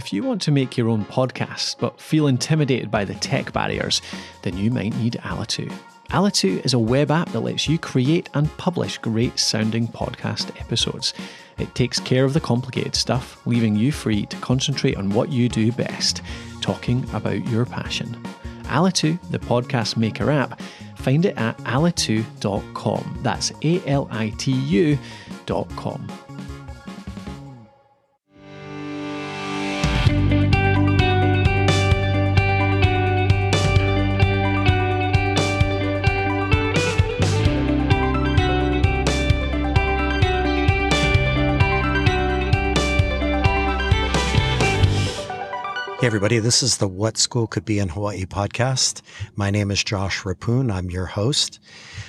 If you want to make your own podcast but feel intimidated by the tech barriers, then you might need Alitu. Alitu is a web app that lets you create and publish great sounding podcast episodes. It takes care of the complicated stuff, leaving you free to concentrate on what you do best talking about your passion. Alitu, the podcast maker app, find it at alitu.com. That's A L I T U.com. Hey, everybody, this is the What School Could Be in Hawaii podcast. My name is Josh Reppun. I'm your host.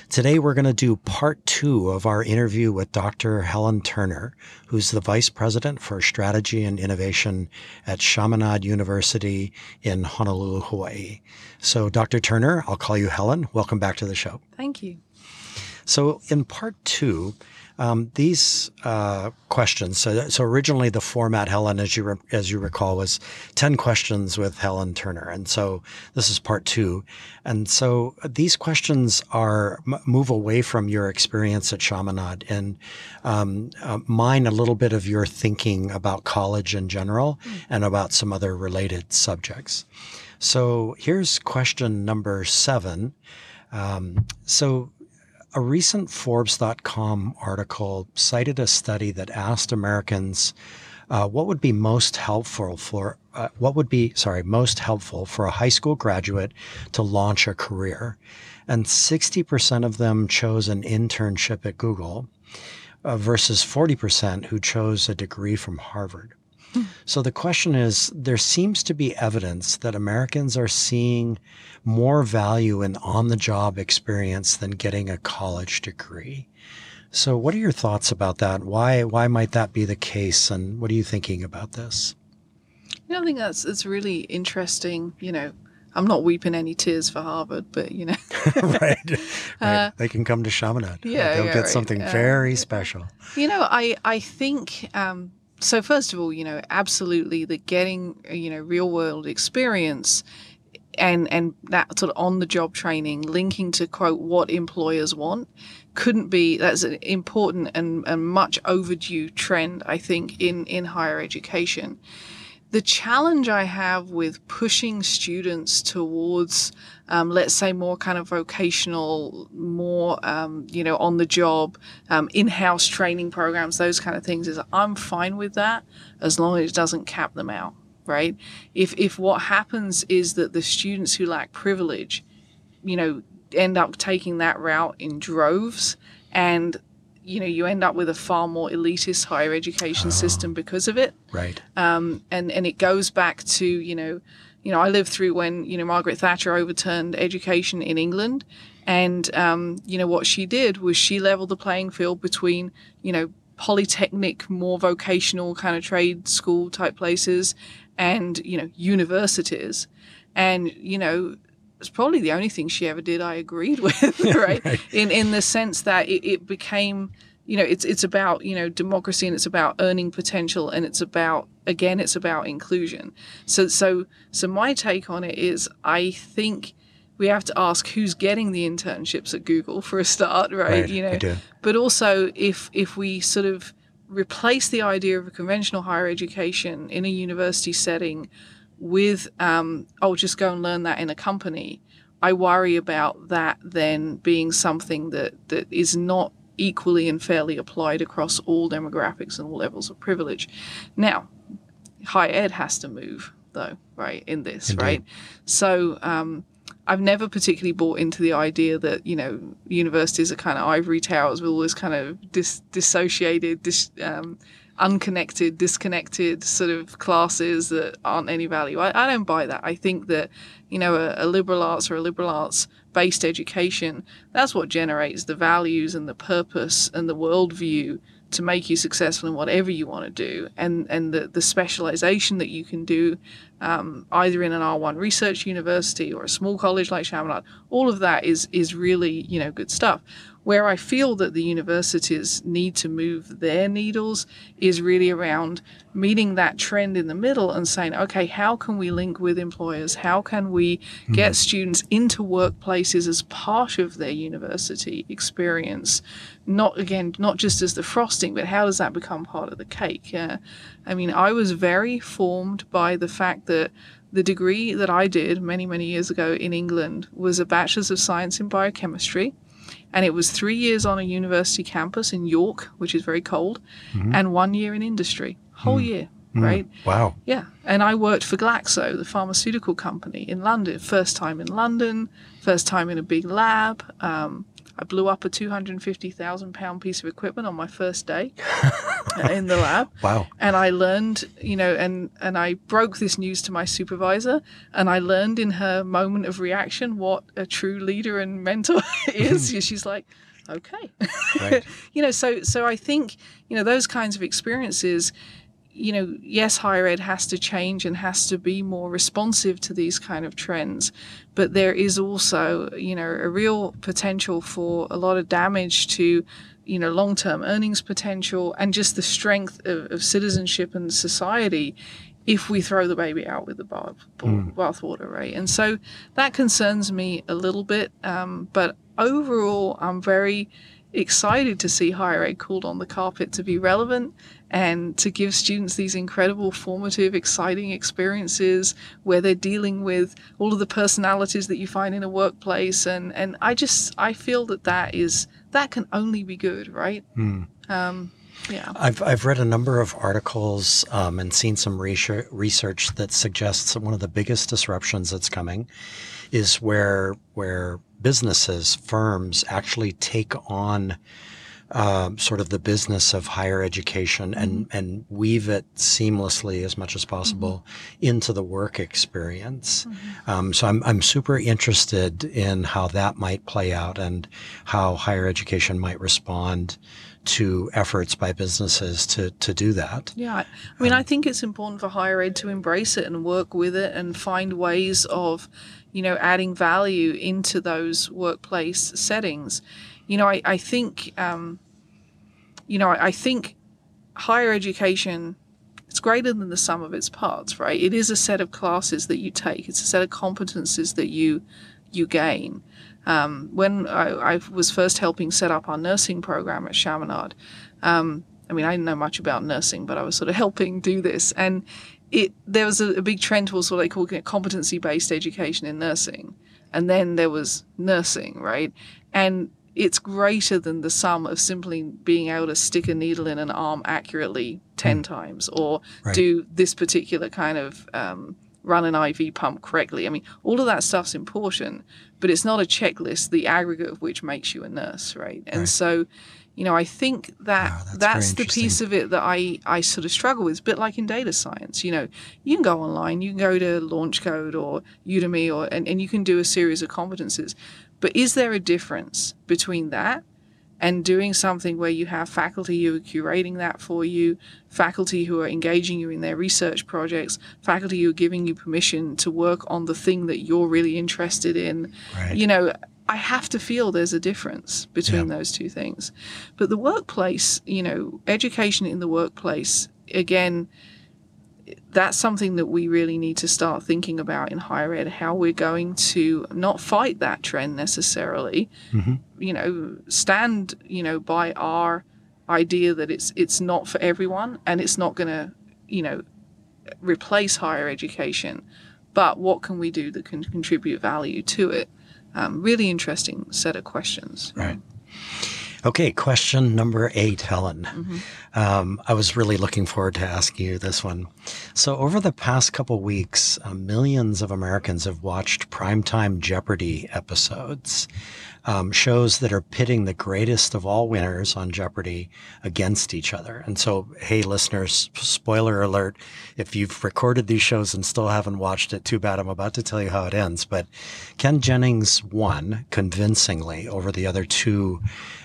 Today, we're going to do part two of our interview with Dr. Helen Turner, who's the Vice President for Strategy and Innovation at Chaminade University in Honolulu, Hawaii. So, Dr. Turner, I'll call you Helen. Welcome back to the show. Thank you. So, in part two, um, these uh, questions. So, so originally the format, Helen, as you re- as you recall, was ten questions with Helen Turner, and so this is part two. And so these questions are move away from your experience at Chaminade and um, uh, mine a little bit of your thinking about college in general mm. and about some other related subjects. So here's question number seven. Um, so a recent Forbes.com article cited a study that asked Americans uh, what would be most helpful for uh, what would be sorry most helpful for a high school graduate to launch a career, and 60% of them chose an internship at Google, uh, versus 40% who chose a degree from Harvard. So the question is there seems to be evidence that Americans are seeing more value in on the job experience than getting a college degree. So what are your thoughts about that? Why why might that be the case and what are you thinking about this? You know, I think that's it's really interesting, you know, I'm not weeping any tears for Harvard, but you know, right, right. Uh, they can come to Chaminade. Yeah, they'll yeah, get right. something uh, very special. You know, I I think um, so first of all, you know, absolutely the getting, you know, real world experience and and that sort of on the job training linking to quote what employers want couldn't be that's an important and, and much overdue trend I think in in higher education the challenge I have with pushing students towards, um, let's say, more kind of vocational, more, um, you know, on the job, um, in house training programs, those kind of things, is I'm fine with that as long as it doesn't cap them out, right? If, if what happens is that the students who lack privilege, you know, end up taking that route in droves and you know you end up with a far more elitist higher education oh, system because of it. Right. Um, and and it goes back to you know you know i lived through when you know margaret thatcher overturned education in england. And um, you know what she did was she leveled the playing field between you know polytechnic more vocational kind of trade school type places and you know universities. And you know it's probably the only thing she ever did I agreed with, right? right? In in the sense that it, it, became, you know, it's it's about you know democracy and it's about earning potential and it's about again it's about inclusion. So so so my take on it is I think we have to ask who's getting the internships at Google for a start, right? right you know, but also if if we sort of replace the idea of a conventional higher education in a university setting with, um, oh, just go and learn that in a company, I worry about that then being something that, that is not equally and fairly applied across all demographics and all levels of privilege. Now, higher ed has to move, though, right, in this, Indeed. right? So, um, I've never particularly bought into the idea that you know universities are kind of ivory towers with all this kind of dis- dissociated, dis- um, unconnected, disconnected sort of classes that aren't any value. I, I don't buy that. I think that, you know, a, a liberal arts or a liberal arts based education, that's what generates the values and the purpose and the worldview to make you successful in whatever you want to do and and the, the specialization that you can do um, either in an R1 research university or a small college like Chaminade all of that is is really you know good stuff Where I feel that the universities need to move their needles is really around meeting that trend in the middle and saying, okay, how can we link with employers? How can we hmm. get students into workplaces as part of their university experience? Not again, not just as the frosting, but how does that become part of the cake? Yeah. I mean, I was very formed by the fact that the degree that I did many, many years ago in England was a Bachelor's of Science in Biochemistry and it was three years on a university campus in York, which is very cold, mm-hmm. and one year in industry, whole mm. year, mm. right? Wow. Yeah, and I worked for Glaxo, the pharmaceutical company in London. First time in London, first time in a big lab. Um, I blew up a two hundred and fifty thousand pound piece of equipment on my first day in the lab Wow. and I learned, you know, and and I broke this news to my supervisor, and I learned in her moment of reaction what a true leader and mentor is. She's like, okay, Right. you know. So so I think you know those kinds of experiences. You know, yes, higher ed has to change and has to be more responsive to these kind of trends, but there is also, you know, a real potential for a lot of damage to you know long-term earnings potential and just the strength of, of citizenship and society if we throw the baby out with the bath, bathwater right? And so that concerns me a little bit um, but overall i'm very excited to see higher ed called on the carpet to be relevant and to give students these incredible formative exciting experiences where they're dealing with all of the personalities that you find in a workplace. And and i just i feel that that is that can only be good right? Um yeah. I've, I've read a number of articles um, and seen some research, research that suggests that one of the biggest disruptions that's coming is where where businesses, firms actually take on um, sort of the business of higher education and, and weave it seamlessly as much as possible into the work experience. Um, so I'm, I'm super interested in how that might play out and how higher education might respond to efforts by businesses to, to do that. Yeah, I I mean, I think it's important for higher ed to embrace it and work with it and find ways of, you know, adding value into those workplace settings. You know, I, I think, um, you know, I, I think higher education it's greater than the sum of its parts, right? It is a set of classes that you take. It's a set of competences that you you gain. Um, when I, I was first helping set up our nursing program at Chaminade, um, I mean, I didn't know much about nursing, but I was sort of helping do this, and it there was a, a big trend towards what they call competency based education in nursing, and then there was nursing, right? And it's greater than the sum of simply being able to stick a needle in an arm accurately 10 times or Right. do this particular kind of um, run an IV pump correctly. I mean, all of that stuff's important, but it's not a checklist, the aggregate of which makes you a nurse, right? And Right. so, you know, I think that Wow, that's that's, the piece of it that I, I sort of struggle with. It's a bit like in data science, you know, you can go online, you can go to LaunchCode or Udemy or and, and you can do a series of competences. But is there a difference between that and doing something where you have faculty who are curating that for you, faculty who are engaging you in their research projects, faculty who are giving you permission to work on the thing that you're really interested in. Right. You know, I have to feel there's a difference between Yeah. those two things. But the workplace, you know, education in the workplace, again, that's something that we really need to start thinking about in higher ed how we're going to not fight that trend necessarily mm-hmm. you know stand you know by our idea that it's it's not for everyone and it's not going to you know replace higher education but what can we do that can contribute value to it um, really interesting set of questions Right. Okay, question number eight, Helen. Um, I was really looking forward to asking you this one. So, over the past couple weeks, uh, millions of Americans have watched primetime Jeopardy episodes, um, shows that are pitting the greatest of all winners on Jeopardy against each other. And so, hey, listeners, spoiler alert: if you've recorded these shows and still haven't watched it, too bad. I'm about to tell you how it ends. But Ken Jennings won convincingly over the other two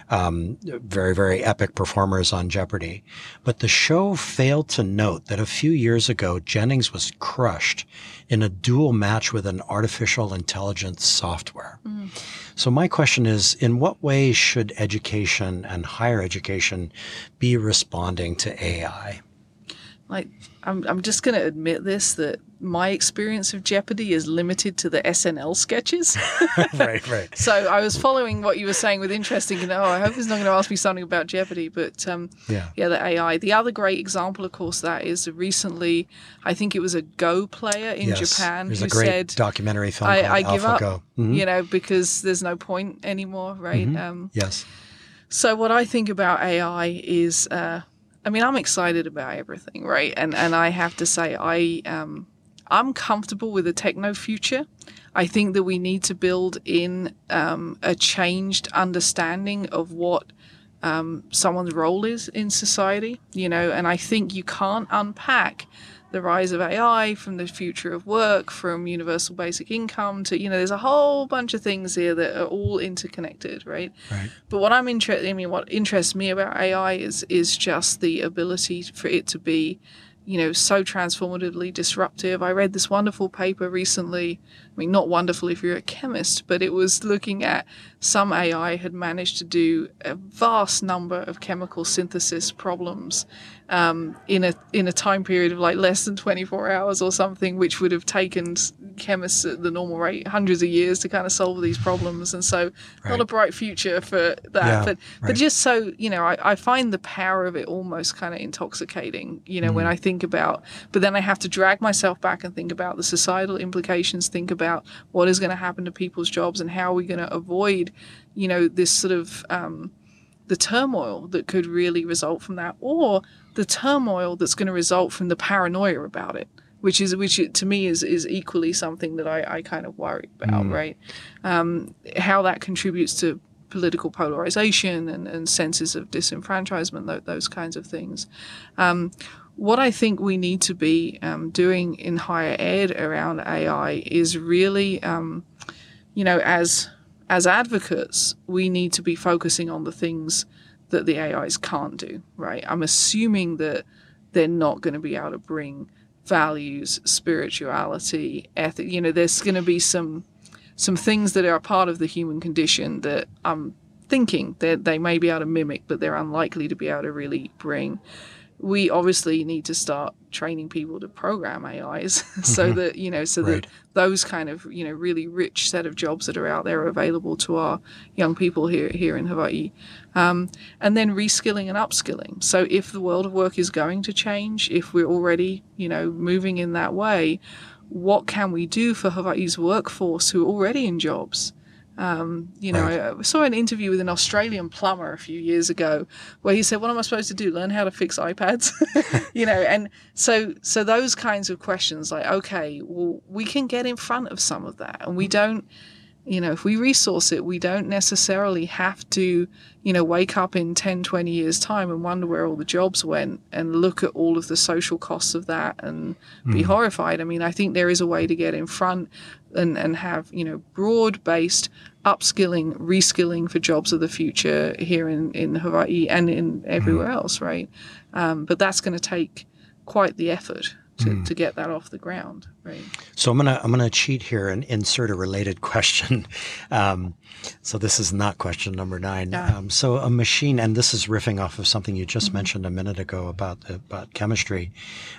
um, very, very epic performers on Jeopardy. But the show failed to note that a few years ago, Jennings was crushed in a duel match with an artificial intelligence software. Mm. So my question is, in what ways should education and higher education be responding to AI? Like, I'm, I'm just going to admit this that my experience of Jeopardy is limited to the SNL sketches. right, right. So I was following what you were saying with interest, thinking, oh, I hope he's not going to ask me something about Jeopardy. But um, yeah. yeah, the AI. The other great example, of course, that is recently, I think it was a Go player in yes, Japan there's who a great said, documentary film I, I give up, mm-hmm. you know, because there's no point anymore, right? Mm-hmm. Um, yes. So what I think about AI is, uh, I mean, I'm excited about everything, right? And and I have to say, I um, I'm comfortable with a techno future. I think that we need to build in um, a changed understanding of what um, someone's role is in society, you know, and I think you can't unpack the rise of AI from the future of work, from universal basic income to, you know, there's a whole bunch of things here that are all interconnected, right? Right. But what I'm interested, I mean, what interests me about AI is is just the ability for it to be you know, so transformatively disruptive. I read this wonderful paper recently. I mean, not wonderful if you're a chemist, but it was looking at some AI had managed to do a vast number of chemical synthesis problems um, in a in a time period of like less than 24 hours or something, which would have taken chemists at the normal rate hundreds of years to kind of solve these problems. And so, right. not a bright future for that. Yeah, but right. but just so you know, I, I find the power of it almost kind of intoxicating. You know, mm. when I think about, but then I have to drag myself back and think about the societal implications. Think about what is going to happen to people's jobs and how are we going to avoid, you know, this sort of um, the turmoil that could really result from that, or the turmoil that's going to result from the paranoia about it which is which to me is is equally something that I, I kind of worry about, mm. right? Um, how that contributes to political polarization and, and senses of disenfranchisement, th- those kinds of things. Um, what I think we need to be um, doing in higher ed around AI is really, um, you know, as as advocates, we need to be focusing on the things that the AIs can't do, right? I'm assuming that they're not going to be able to bring values, spirituality, ethic. You know, there's going to be some some things that are part of the human condition that I'm thinking that they may be able to mimic, but they're unlikely to be able to really bring we obviously need to start training people to program AIs so mm-hmm. that you know so right. that those kind of you know really rich set of jobs that are out there are available to our young people here here in Hawaii, um, and then reskilling and upskilling. So if the world of work is going to change, if we're already you know moving in that way, what can we do for Hawaii's workforce who are already in jobs? Um, you know, right. I saw an interview with an Australian plumber a few years ago where he said, "What am I supposed to do? Learn how to fix iPads?" you know, and so so those kinds of questions, like, okay, well, we can get in front of some of that, and we don't you know, if we resource it, we don't necessarily have to, you know, wake up in 10, 20 years' time and wonder where all the jobs went and look at all of the social costs of that and mm. be hmm. horrified. I mean, I think there is a way to get in front and, and have, you know, broad based upskilling, reskilling for jobs of the future here in, in Hawaii and in everywhere mm. else, right? Um, but that's going to take quite the effort to, mm. to get that off the ground, right? So I'm gonna I'm gonna cheat here and insert a related question. Um, so this is not question number nine. Yeah. Um, so a machine, and this is riffing off of something you just mm-hmm. mentioned a minute ago about about chemistry.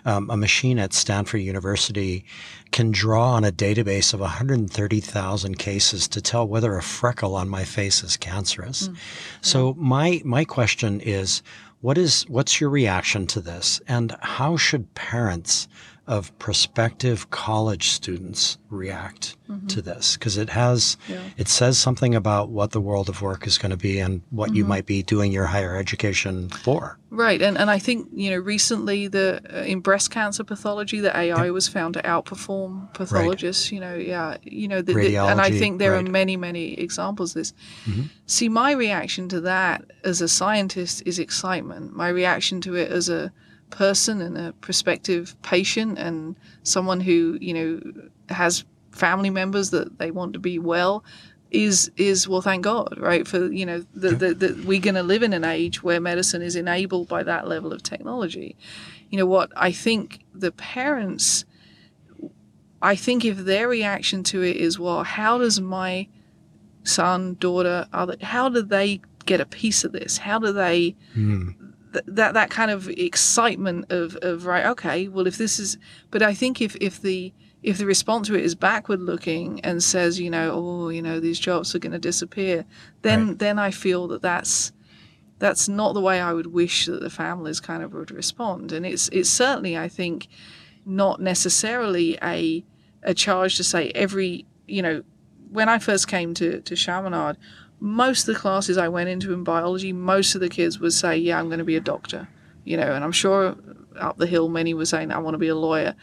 Um, a machine at Stanford University can draw on a database of 130,000 cases to tell whether a freckle on my face is cancerous. Mm. Yeah. So my my question is what is what's your reaction to this, and how should parents of prospective college students react mm-hmm. to this because it has yeah. it says something about what the world of work is going to be and what mm-hmm. you might be doing your higher education for right and and i think you know recently the uh, in breast cancer pathology the ai yeah. was found to outperform pathologists right. you know yeah you know the, the, and i think there right. are many many examples of this mm-hmm. see my reaction to that as a scientist is excitement my reaction to it as a person and a prospective patient and someone who you know has family members that they want to be well is is well thank god right? For you know that we're going to live in an age where medicine is enabled by that level of technology. You know what? I think the parents i think if their reaction to it is well how does my son daughter other how do they get a piece of this? How do they Mm. Th- that that kind of excitement of of right okay well if this is but i think if if the if the response to it is backward looking and says you know oh you know these jobs are going to disappear then Right. then i feel that that's that's not the way i would wish that the families kind of would respond and it's it's certainly i think not necessarily a a charge to say every you know when i first came to to chaminade most of the classes I went into in biology, most of the kids would say, "Yeah, I'm going to be a doctor," you know, and I'm sure up the hill many were saying, "I want to be a lawyer,"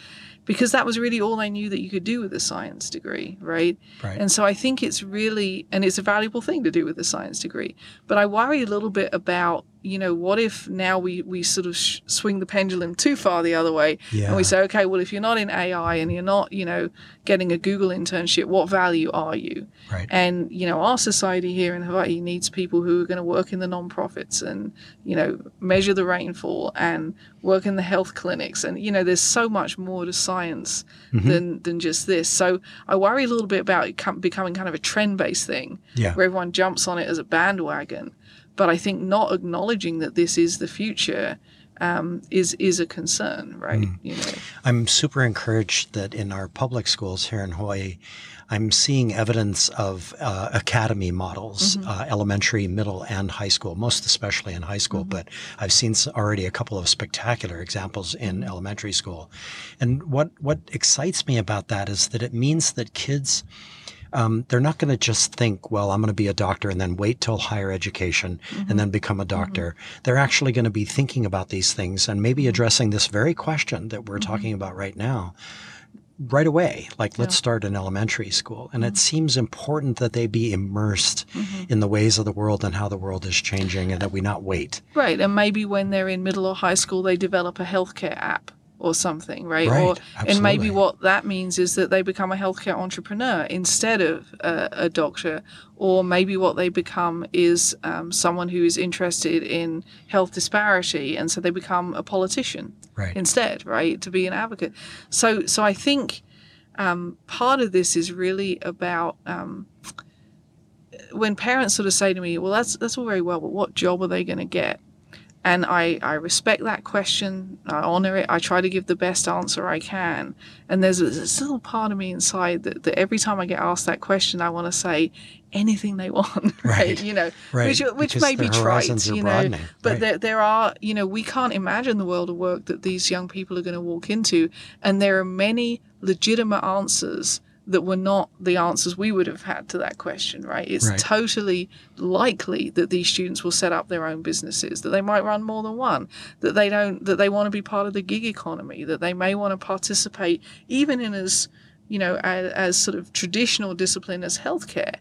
because that was really all they knew that you could do with a science degree, right? Right. And so I think it's really, and it's a valuable thing to do with a science degree. But I worry a little bit about, you know, what if now we we sort of sh- swing the pendulum too far the other way, Yeah. and we say, okay, well, if you're not in AI and you're not, you know, getting a Google internship, what value are you? Right. And you know, our society here in Hawaii needs people who are going to work in the non-profits and you know measure the rainfall and work in the health clinics. And you know, there's so much more to science Mm-hmm. than than just this. So I worry a little bit about it com- becoming kind of a trend-based thing Yeah. where everyone jumps on it as a bandwagon. But I think not acknowledging that this is the future um, is is a concern, right? Mm. You know. I'm super encouraged that in our public schools here in Hawaii, I'm seeing evidence of uh, academy models, uh, elementary, middle, and high school, most especially in high school. But I've seen already a couple of spectacular examples in elementary school. And what, what excites me about that is that it means that kids um, they're not going to just think, well, I'm going to be a doctor and then wait till higher education and then become a doctor. They're actually going to be thinking about these things and maybe addressing this very question that we're talking about right now right away. Like, let's start in elementary school. And it mm-hmm. seems important that they be immersed mm-hmm. in the ways of the world and how the world is changing and that we not wait. Right, and maybe when they're in middle or high school, they develop a healthcare app or something, right? Right, or and maybe what that means is that they become a healthcare entrepreneur instead of a, a doctor, or maybe what they become is um, someone who is interested in health disparity, and so they become a politician Right. instead, right? To be an advocate. So, so I think um, part of this is really about um, when parents sort of say to me, "Well, that's that's all very well, but what job are they going to get?" And I, I respect that question. I honor it. I try to give the best answer I can. And there's a, this little part of me inside that, that every time I get asked that question, I want to say anything they want, right? Right. You know, Right, which which because may be trite, you know, broadening, but right. there there are, you know, we can't imagine the world of work that these young people are going to walk into, and there are many legitimate answers that were not the answers we would have had to that question, right? It's Right. totally likely that these students will set up their own businesses, that they might run more than one, that they don't, that they want to be part of the gig economy, that they may want to participate even in as, you know, as, as sort of traditional discipline as healthcare.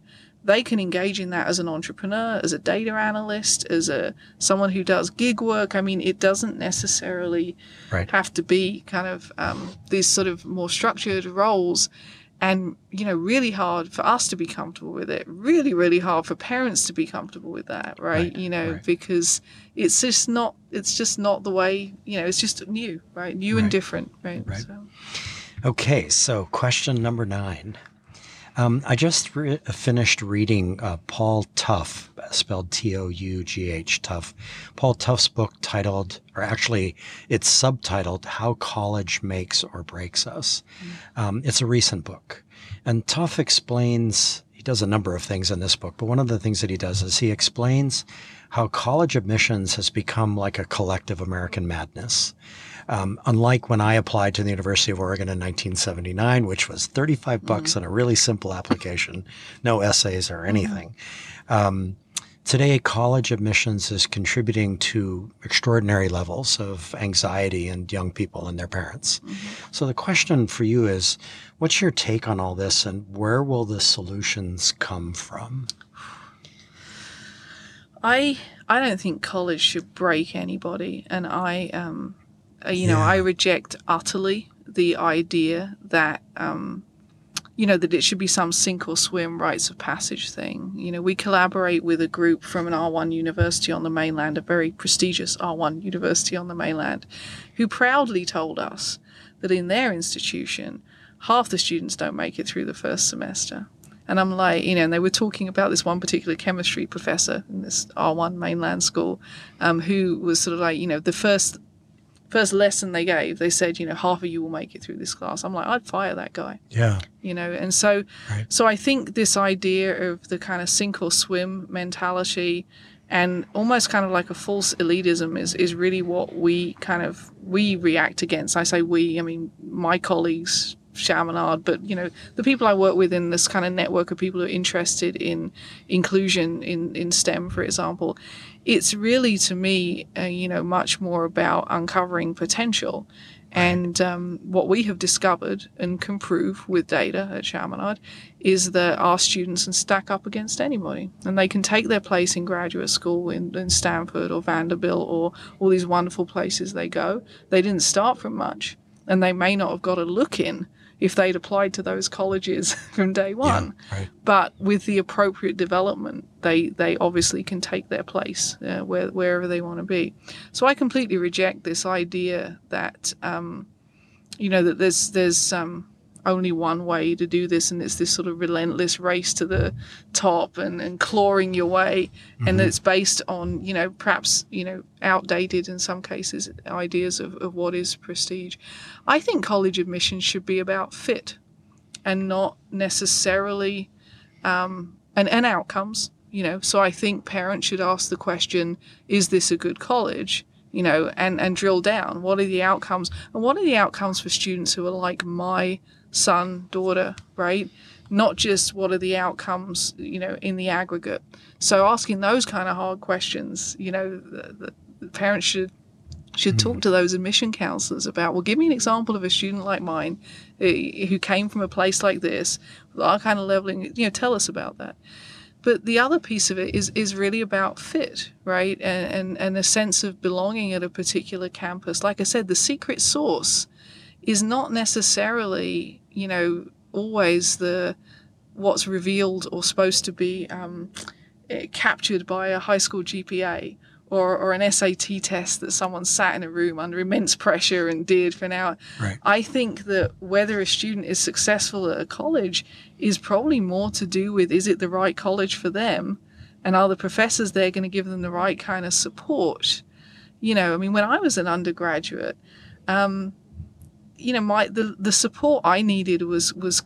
They can engage in that as an entrepreneur, as a data analyst, as a someone who does gig work. I mean, it doesn't necessarily Right. have to be kind of um, these sort of more structured roles and you know really hard for us to be comfortable with it really really hard for parents to be comfortable with that right, Right, you know right. because it's just not it's just not the way you know it's just new right new and different right, Right. So, Okay, so question number nine. Um, I just re- finished reading uh, Paul Tough, spelled T O U G H, Tough. Paul Tough's book titled, or actually, it's subtitled How College Makes or Breaks Us. Um, it's a recent book. And Tough explains, he does a number of things in this book, but one of the things that he does is he explains how college admissions has become like a collective American madness. Um, unlike when I applied to the University of Oregon in 1979, which was 35 bucks on a really simple application, no essays or anything. Um, today, college admissions is contributing to extraordinary levels of anxiety in young people and their parents. So the question for you is, what's your take on all this, and where will the solutions come from? I I don't think college should break anybody, and I um, you know Yeah. I reject utterly the idea that um, you know, that it should be some sink or swim rites of passage thing. You know, we collaborate with a group from an R1 university on the mainland, a very prestigious R1 university on the mainland, who proudly told us that in their institution, half the students don't make it through the first semester. And I'm like, you know, and they were talking about this one particular chemistry professor in this R1 mainland school, um, who was sort of like, you know, the first first lesson they gave, they said, you know, half of you will make it through this class. I'm like, I'd fire that guy. Yeah. You know, and so Right. so I think this idea of the kind of sink or swim mentality and almost kind of like a false elitism is, is really what we kind of we react against. I say we, I mean my colleagues, Chaminade, but you know, the people I work with in this kind of network of people who are interested in inclusion in, in STEM, for example, it's really to me, uh, you know, much more about uncovering potential. And um, what we have discovered and can prove with data at Chaminade is that our students can stack up against anybody and they can take their place in graduate school in, in Stanford or Vanderbilt or all these wonderful places they go. They didn't start from much and they may not have got a look in if they'd applied to those colleges from day one. Right. But with the appropriate development, they, they obviously can take their place uh, where, wherever they want to be. So I completely reject this idea that um, you know that there's there's um, only one way to do this, and it's this sort of relentless race to the top and, and clawing your way, and that it's based on you know perhaps you know outdated in some cases ideas of, of what is prestige. I think college admissions should be about fit, and not necessarily um, and, and outcomes. You know, so I think parents should ask the question: Is this a good college? You know, and and drill down. What are the outcomes? And what are the outcomes for students who are like my son, daughter, right? Not just what are the outcomes, you know, in the aggregate. So asking those kind of hard questions, you know, the, the parents should should talk to those admission counselors about well give me an example of a student like mine eh, who came from a place like this with our kind of leveling you know tell us about that. But the other piece of it is is really about fit right? And and, and a sense of belonging at a particular campus. Like i said the secret source is not necessarily you know always the what's revealed or supposed to be um, eh, captured by a high school gpa or, or an SAT test that someone sat in a room under immense pressure and did for an hour. Right. I think that whether a student is successful at a college is probably more to do with is it the right college for them? And are the professors there going to give them the right kind of support? You know, I mean, when I was an undergraduate, um, you know, my the, the support I needed was was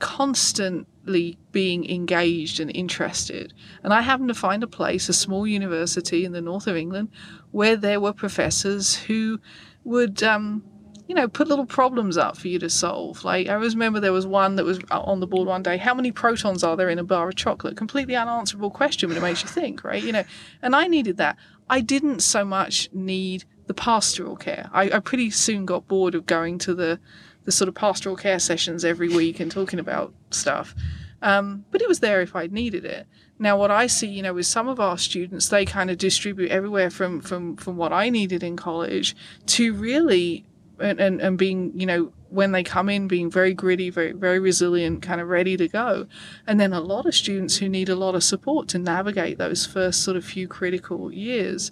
constantly being engaged and interested. And I happened to find a place, a small university in the north of England, where there were professors who would um, you know, put little problems up for you to solve. Like I remember there was one that was on the board one day. How many protons are there in a bar of chocolate? Completely unanswerable question, but it makes you think, right? You know, and I needed that. I didn't so much need the pastoral care. I, I pretty soon got bored of going to the the sort of pastoral care sessions every week and talking about stuff. Um, but it was there if I'd needed it. Now, what I see, you know, is some of our students, they kind of distribute everywhere from from from what I needed in college to really and, and, and being, you know, when they come in, being very gritty, very, very resilient, kind of ready to go. And then a lot of students who need a lot of support to navigate those first sort of few critical years.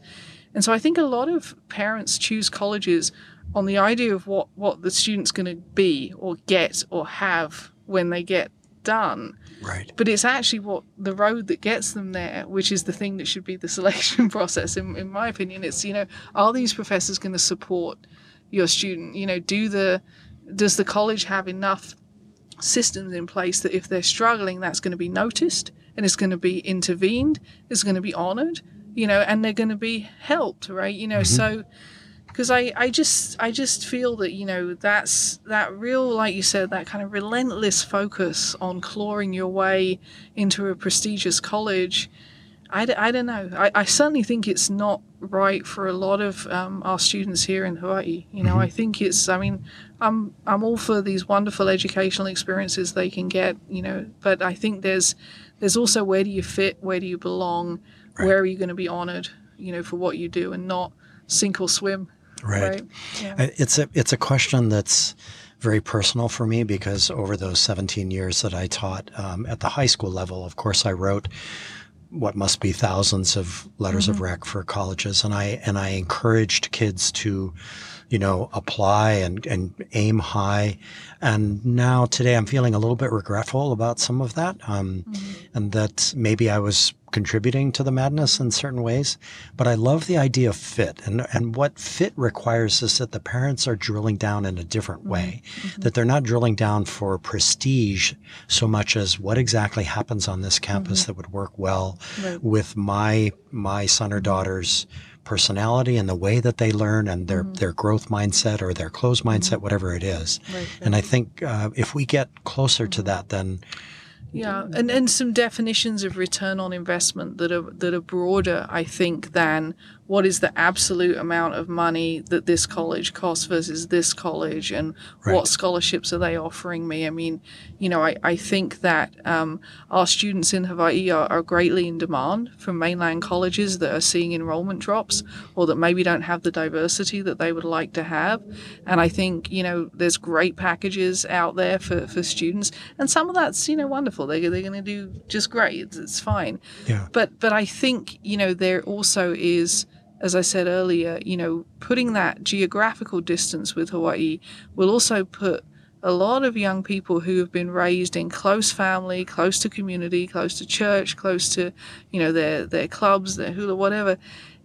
And so I think a lot of parents choose colleges on the idea of what, what the student's going to be or get or have when they get done. Right. But it's actually what the road that gets them there, which is the thing that should be the selection process, in, in my opinion. It's, you know, are these professors going to support your student? You know, do the does the college have enough systems in place that if they're struggling, that's going to be noticed and it's going to be intervened, it's going to be honored, you know, and they're going to be helped, right? You know, mm-hmm. so because I, I just I just feel that you know that's that real like you said that kind of relentless focus on clawing your way into a prestigious college I, I don't know. I, I certainly think it's not right for a lot of um, our students here in Hawaii. You know I think it's I mean I'm I'm all for these wonderful educational experiences they can get you know but I think there's there's also where do you fit where do you belong where are you going to be honored you know for what you do and not sink or swim Right. right? Yeah. It's a it's a question that's very personal for me because over those 17 years that I taught um, at the high school level, of course, I wrote what must be thousands of letters mm-hmm. of rec for colleges, and I and I encouraged kids to, you know, apply and and aim high. And now today, I'm feeling a little bit regretful about some of that, um, mm-hmm. and that maybe I was contributing to the madness in certain ways. But I love the idea of fit. And, and what fit requires is that the parents are drilling down in a different mm-hmm. way, mm-hmm. that they're not drilling down for prestige so much as what exactly happens on this campus mm-hmm. that would work well right. with my, my son or daughter's personality and the way that they learn and their, mm-hmm. their growth mindset or their closed mindset, mm-hmm. whatever it is. Right, And I think uh, if we get closer to mm-hmm. that, then yeah, mm-hmm. and, and some definitions of return on investment that are that are broader, I think, than what is the absolute amount of money that this college costs versus this college and right. what scholarships are they offering me? I mean you know i, I think that um, our students in hawaii are, are, greatly in demand from mainland colleges that are seeing enrollment drops or that maybe don't have the diversity that they would like to have. And i think you know there's great packages out there for, for students and some of that's you know wonderful. They, they're going to do just great. It's, it's fine. Yeah. but but i think you know there also is as I said earlier, you know, putting that geographical distance with Hawaii will also put a lot of young people who have been raised in close family, close to community, close to church, close to, you know, their their clubs, their hula, whatever.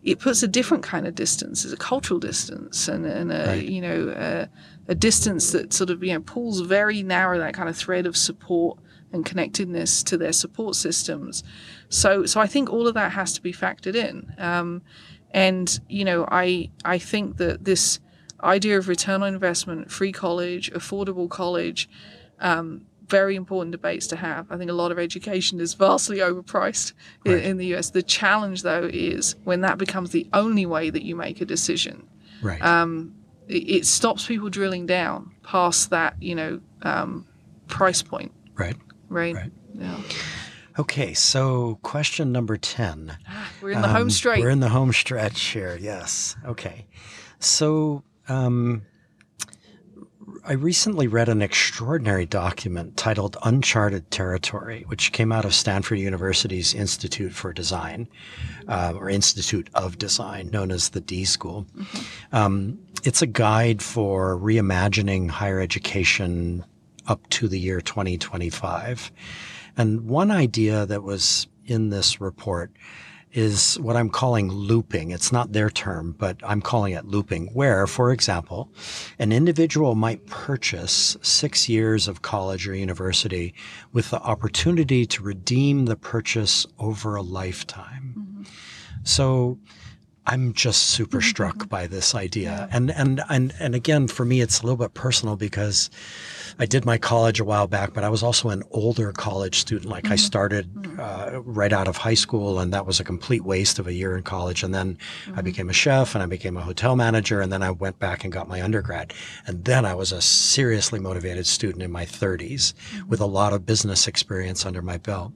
It puts a different kind of distance. It's a cultural distance, and, and a right. you know a, a distance that sort of you know pulls very narrow that kind of thread of support and connectedness to their support systems. So so I think all of that has to be factored in. Um, and you know, I I think that this idea of return on investment, free college, affordable college, um, very important debates to have. I think a lot of education is vastly overpriced right. in, in, the US. The challenge, though, is when that becomes the only way that you make a decision. Right. Um, it, it, stops people drilling down past that, you know, um, price point. Right. Right. right. Yeah. Okay, so question number 10. We're in the um, home stretch. We're in the home stretch here, yes. Okay. So um, I recently read an extraordinary document titled Uncharted Territory, which came out of Stanford University's Institute for Design, uh, or Institute of Design, known as the D School. Mm-hmm. Um, it's a guide for reimagining higher education up to the year 2025. And one idea that was in this report is what I'm calling looping. It's not their term, but I'm calling it looping, where, for example, an individual might purchase six years of college or university with the opportunity to redeem the purchase over a lifetime. Mm-hmm. So I'm just super struck by this idea. Yeah. And, and, and, and again, for me, it's a little bit personal because I did my college a while back, but I was also an older college student. Like mm-hmm. I started mm-hmm. uh, right out of high school, and that was a complete waste of a year in college. And then mm-hmm. I became a chef, and I became a hotel manager, and then I went back and got my undergrad. And then I was a seriously motivated student in my 30s mm-hmm. with a lot of business experience under my belt.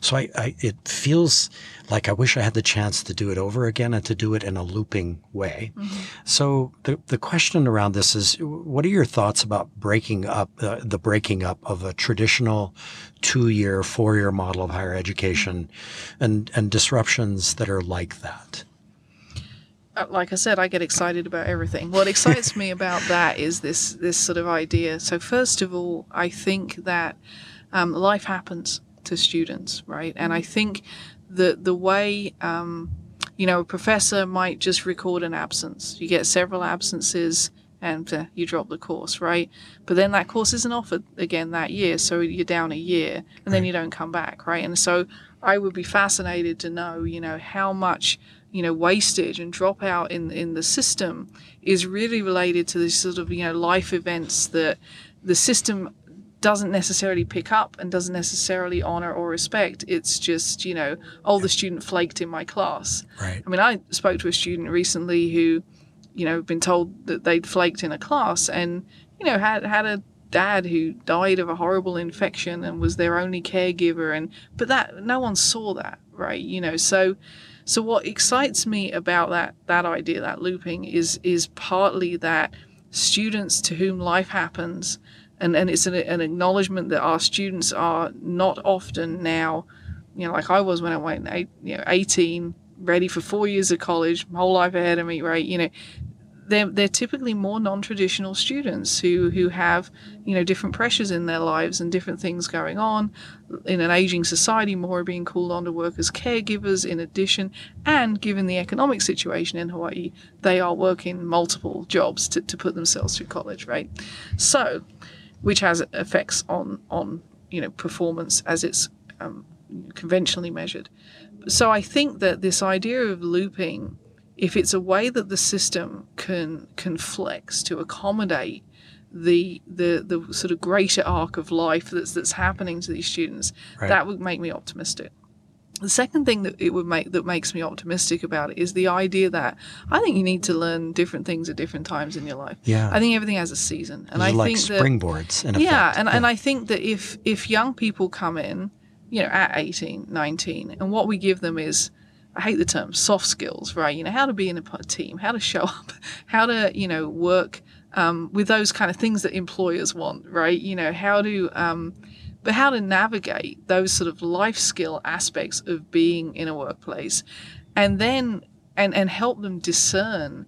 So I, I it feels like I wish I had the chance to do it over again and to do it in a looping way. Mm-hmm. So the the question around this is, what are your thoughts about breaking up uh, the breaking up of a traditional two year, four year model of higher education, and and disruptions that are like that? Uh, like I said, I get excited about everything. What excites me about that is this this sort of idea. So first of all, I think that um, life happens to students, right? And I think the the way um, you know a professor might just record an absence. You get several absences and uh, you drop the course, right? But then that course isn't offered again that year, so you're down a year, and then you don't come back, right? And so I would be fascinated to know, you know, how much you know wastage and dropout in in the system is really related to these sort of you know life events that the system doesn't necessarily pick up and doesn't necessarily honor or respect. It's just, you know, oh, the student flaked in my class. Right. I mean, I spoke to a student recently who, you know, been told that they'd flaked in a class and, you know, had had a dad who died of a horrible infection and was their only caregiver and but that no one saw that, right? You know, so so what excites me about that that idea, that looping, is is partly that students to whom life happens, and, and it's an, an acknowledgement that our students are not often now, you know, like I was when I went, eight, you know, 18, ready for four years of college, whole life ahead of me, right? You know, they're, they're typically more non-traditional students who, who have you know different pressures in their lives and different things going on. In an aging society more are being called on to work as caregivers in addition. And given the economic situation in hawaii they are working multiple jobs to, to put themselves through college right? So which has effects on on you know performance as it's um, conventionally measured. So i think that this idea of looping if it's a way that the system can can flex to accommodate the the the sort of greater arc of life that's that's happening to these students, Right. that would make me optimistic. The second thing that it would make that makes me optimistic about it is the idea that I think you need to learn different things at different times in your life. Yeah. I think everything has a season, and These I like think that springboards in yeah and, and i think that if if young people come in you know at 18 19 and what we give them is i hate the term soft skills right? You know how to be in a team how to show up how to you know work um, with those kind of things that employers want right? You know how to um, but how to navigate those sort of life skill aspects of being in a workplace and then and and help them discern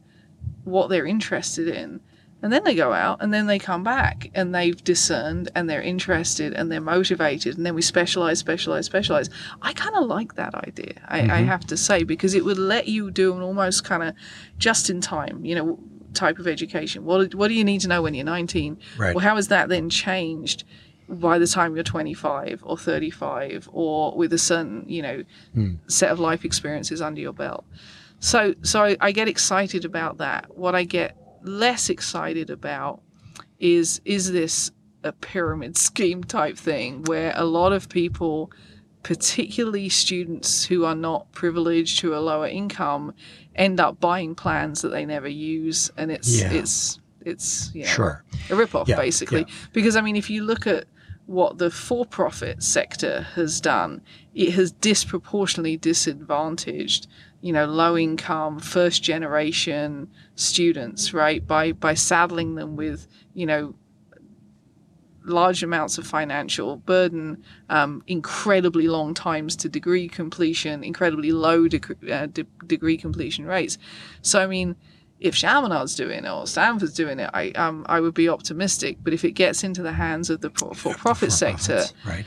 what they're interested in and then they go out and then they come back and they've discerned and they're interested and they're motivated and then we specialize specialize specialize. I kind of like that idea I, I mm-hmm. have to say because it would let you do an almost kind of just in time you know type of education. What, what do you need to know when you're 19 Right. well how has that then changed by the time you're 25 or 35 or with a certain you know hmm. set of life experiences under your belt? So so I, I get excited about that. What i get less excited about is is this a pyramid scheme type thing where a lot of people particularly students who are not privileged who are lower income end up buying plans that they never use and it's Yeah. it's it's you know, Sure. a ripoff Yeah, basically because i mean if you look at what the for-profit sector has done it has disproportionately disadvantaged you know low income first generation students right by by saddling them with you know large amounts of financial burden, um, incredibly long times to degree completion, incredibly low uh, de- degree completion rates. So, I mean, if Chaminade's doing it or Stanford's doing it, I um, I would be optimistic. But if it gets into the hands of the for-profit sector, For-profits, Right.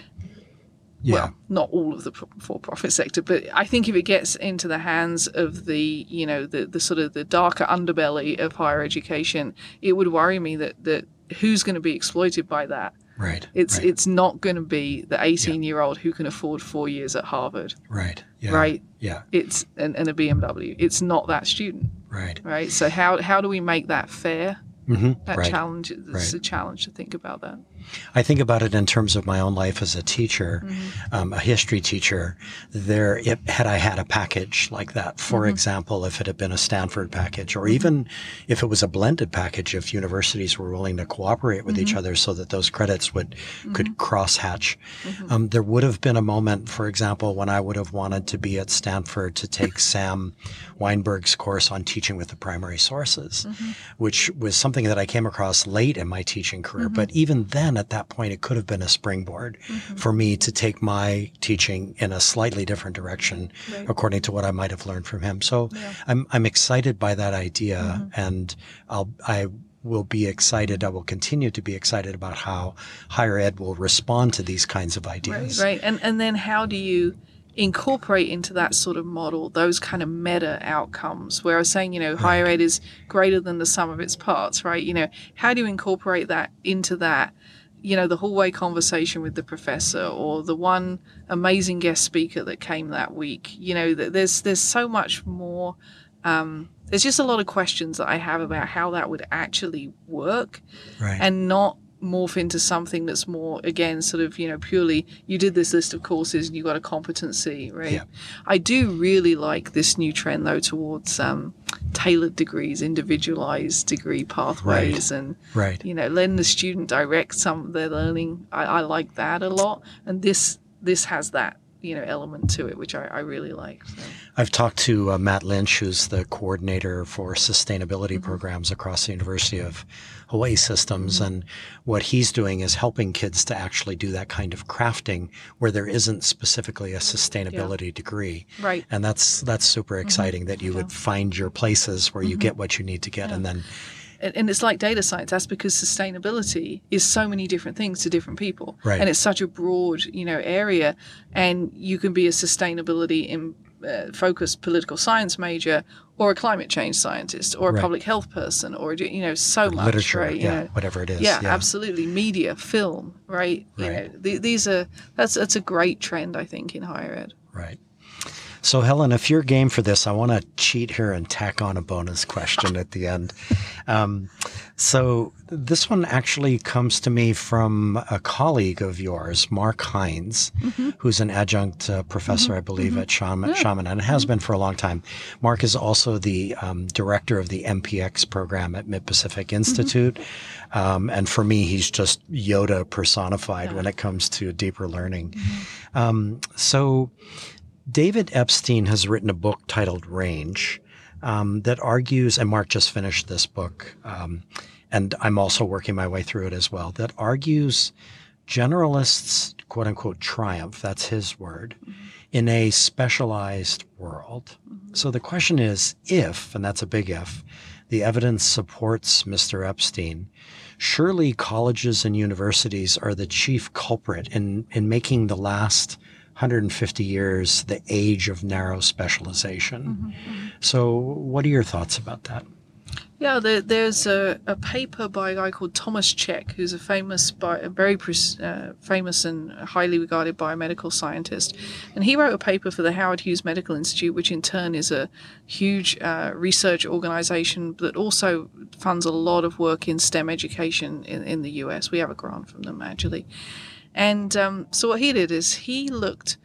Yeah. well, not all of the for-profit sector, but I think if it gets into the hands of the, you know, the, the sort of the darker underbelly of higher education, it would worry me that that who's going to be exploited by that. right. It's right. it's not going to be the 18 year old who can afford four years at Harvard, right. Yeah. right? Yeah. It's and, and a BMW. It's not that student, Right. right? So how how do we make that fair? hmm That right. challenge. It's Right. a challenge to think about that. I think about it in terms of my own life as a teacher, Mm-hmm. um, a history teacher. There, it, had I had a package like that, for Mm-hmm. example, if it had been a Stanford package, or even if it was a blended package, if universities were willing to cooperate with Mm-hmm. each other so that those credits would could cross hatch, Mm-hmm. um, there would have been a moment, for example, when I would have wanted to be at Stanford to take Sam Wineburg's course on teaching with the primary sources, Mm-hmm. which was something that I came across late in my teaching career. Mm-hmm. But even then, at that point, it could have been a springboard for me to take my teaching in a slightly different direction, Right. according to what I might have learned from him. So I'm I'm excited by that idea, Mm-hmm. and I'll I will be excited. I will continue to be excited about how higher ed will respond to these kinds of ideas. right. And and then how do you incorporate into that sort of model those kind of meta outcomes where I was saying, you know, higher ed is greater than the sum of its parts, right? You know, how do you incorporate that into that? You know, the hallway conversation with the professor or the one amazing guest speaker that came that week. You know, th- there's there's so much more um, there's just a lot of questions that I have about how that would actually work Right. and not morph into something that's more again sort of you know purely you did this list of courses and you got a competency right Yeah. i do really like this new trend though towards um, tailored degrees individualized degree pathways and right. you know letting the student direct some of their learning I, I like that a lot and this this has that you know element to it, which I, I really like. So. I've talked to uh, Matt Lynch, who's the coordinator for sustainability mm-hmm. programs across the University of Hawaii Systems, mm-hmm. and what he's doing is helping kids to actually do that kind of crafting where there isn't specifically a sustainability yeah. degree. Right. And that's that's super mm-hmm. exciting mm-hmm. that you yeah. would find your places where you mm-hmm. get what you need to get, yeah. and then and it's like data science that's because sustainability is so many different things to different people right. and it's such a broad you know area and you can be a sustainability in uh, focused political science major or a climate change scientist or a right. public health person or you know so or much literature right? yeah know, whatever it is yeah, yeah, absolutely media film right you right. know th- these are that's that's a great trend i think in higher ed right so, Helen, if you're game for this, I want to cheat here and tack on a bonus question at the end. Um, so, this one actually comes to me from a colleague of yours, Mark Hines, mm-hmm. who's an adjunct uh, professor, mm-hmm. I believe, mm-hmm. at Shaman, yeah. Shaman, and has been for a long time. Mark is also the um, director of the MPX program at Mid Pacific mm-hmm. Institute. Um, and for me, he's just Yoda personified yeah. when it comes to deeper learning. Mm-hmm. Um, so, David Epstein has written a book titled Range um, that argues, and Mark just finished this book, um, and I'm also working my way through it as well, that argues generalists, quote unquote, triumph, that's his word, mm-hmm. in a specialized world. Mm-hmm. So the question is if, and that's a big if, the evidence supports Mr. Epstein, surely colleges and universities are the chief culprit in, in making the last 150 years the age of narrow specialization. Mm-hmm, mm-hmm. So, what are your thoughts about that? Yeah, there, there's a, a, paper by a guy called Thomas Cech, who's a famous, a very uh, famous and highly regarded biomedical scientist, and he wrote a paper for the Howard Hughes Medical Institute, which in turn is a huge uh, research organization that also funds a lot of work in STEM education in, in the U.S. We have a grant from them actually, and um, so what he did is he looked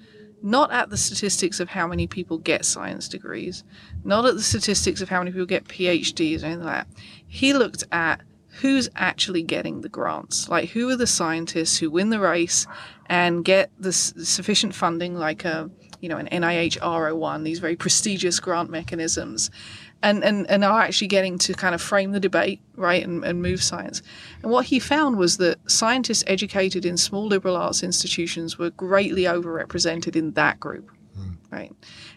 not at the statistics of how many people get science degrees, not at the statistics of how many people get PhDs or anything like that. He looked at who's actually getting the grants. Like, who are the scientists who win the race and get the sufficient funding, like a you know an NIH R01, these very prestigious grant mechanisms, and, and, and are actually getting to kind of frame the debate, right, and, and move science. And what he found was that scientists educated in small liberal arts institutions were greatly overrepresented in that group, mm. right?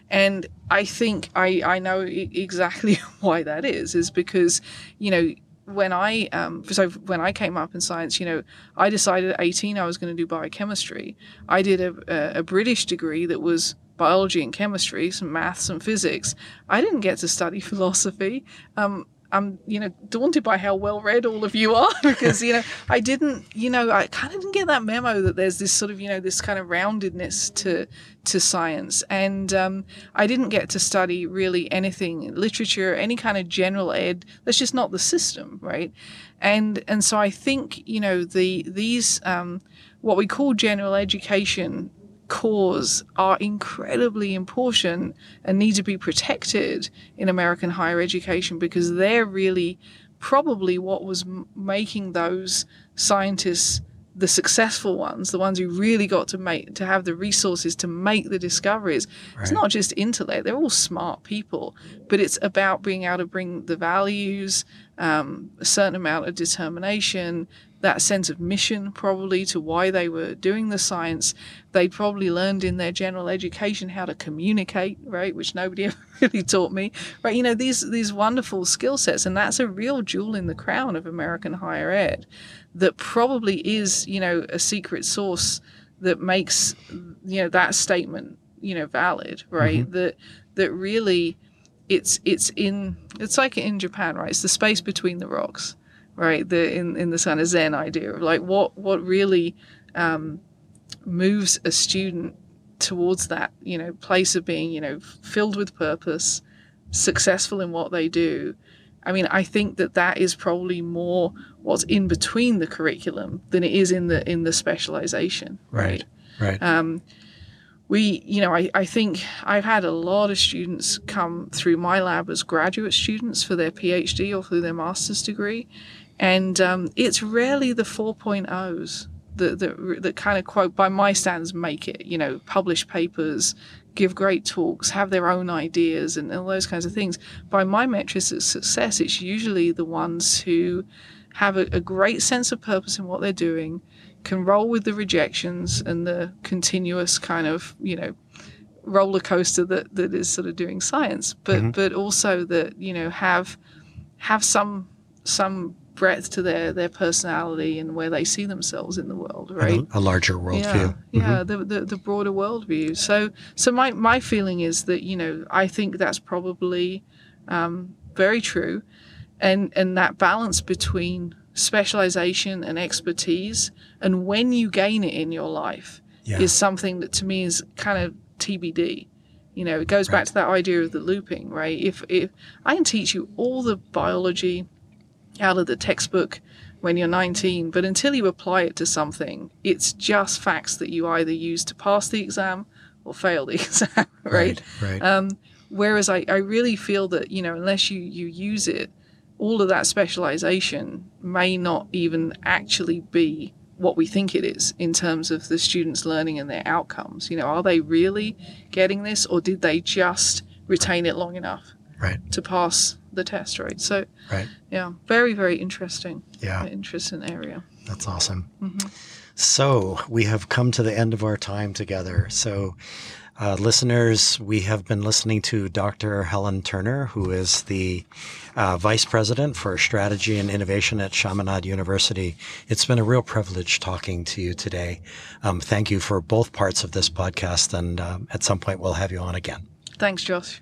And I think I, I know exactly why that is, is because, you know, when I um, so when I came up in science, you know, I decided at 18 I was going to do biochemistry. I did a, a British degree that was biology and chemistry, some maths and physics. I didn't get to study philosophy. Um, I'm, you know, daunted by how well read all of you are because, you know, I didn't, you know, I kind of didn't get that memo that there's this sort of, you know, this kind of roundedness to to science, and um, I didn't get to study really anything literature, any kind of general ed. That's just not the system, right? And and so I think, you know, the these um, what we call general education cores are incredibly important and need to be protected in American higher education because they're really probably what was m- making those scientists the successful ones, the ones who really got to make to have the resources to make the discoveries. Right. It's not just intellect; they're all smart people, but it's about being able to bring the values, um, a certain amount of determination, that sense of mission probably to why they were doing the science. They probably learned in their general education how to communicate, right, which nobody ever really taught me, right? You know these these wonderful skill sets, and that's a real jewel in the crown of American higher ed, that probably is you know a secret source that makes you know that statement you know valid, right? Mm-hmm. That that really it's it's in it's like in Japan, right? It's the space between the rocks right? The in in the kind of Zen idea of like what what really um, moves a student towards that you know place of being you know filled with purpose, successful in what they do. I mean, I think that that is probably more what's in between the curriculum than it is in the in the specialization. Right. Right. Um, we, you know, I, I think I've had a lot of students come through my lab as graduate students for their PhD or through their master's degree. And um, it's rarely the 4.0s that that, that kind of quote by my standards make it. You know, publish papers, give great talks, have their own ideas, and all those kinds of things. By my metrics of success, it's usually the ones who have a, a great sense of purpose in what they're doing, can roll with the rejections and the continuous kind of you know roller coaster that, that is sort of doing science, but Mm-hmm. but also that you know have have some some breadth to their their personality and where they see themselves in the world, right? A, a larger worldview. Yeah, yeah, the, the the broader worldview. So so my my feeling is that you know I think that's probably um, very true, and and that balance between specialization and expertise, and when you gain it in your life, Yeah. is something that to me is kind of TBD. You know, it goes back to that idea of the looping, right? If if I can teach you all the biology out of the textbook when you're 19, but until you apply it to something, it's just facts that you either use to pass the exam or fail the exam, right? Right. Um, whereas I, I really feel that, you know, unless you, you use it, all of that specialization may not even actually be what we think it is in terms of the students learning and their outcomes. You know, are they really getting this or did they just retain it long enough right. to pass the test, right? So, Right. yeah, very, very interesting. Yeah. Interesting area. That's awesome. Mm-hmm. So we have come to the end of our time together. So, uh, listeners, we have been listening to Dr. Helen Turner, who is the uh, Vice President for Strategy and Innovation at Chaminade University. It's been a real privilege talking to you today. Um, thank you for both parts of this podcast, and um, at some point we'll have you on again. Thanks, Josh.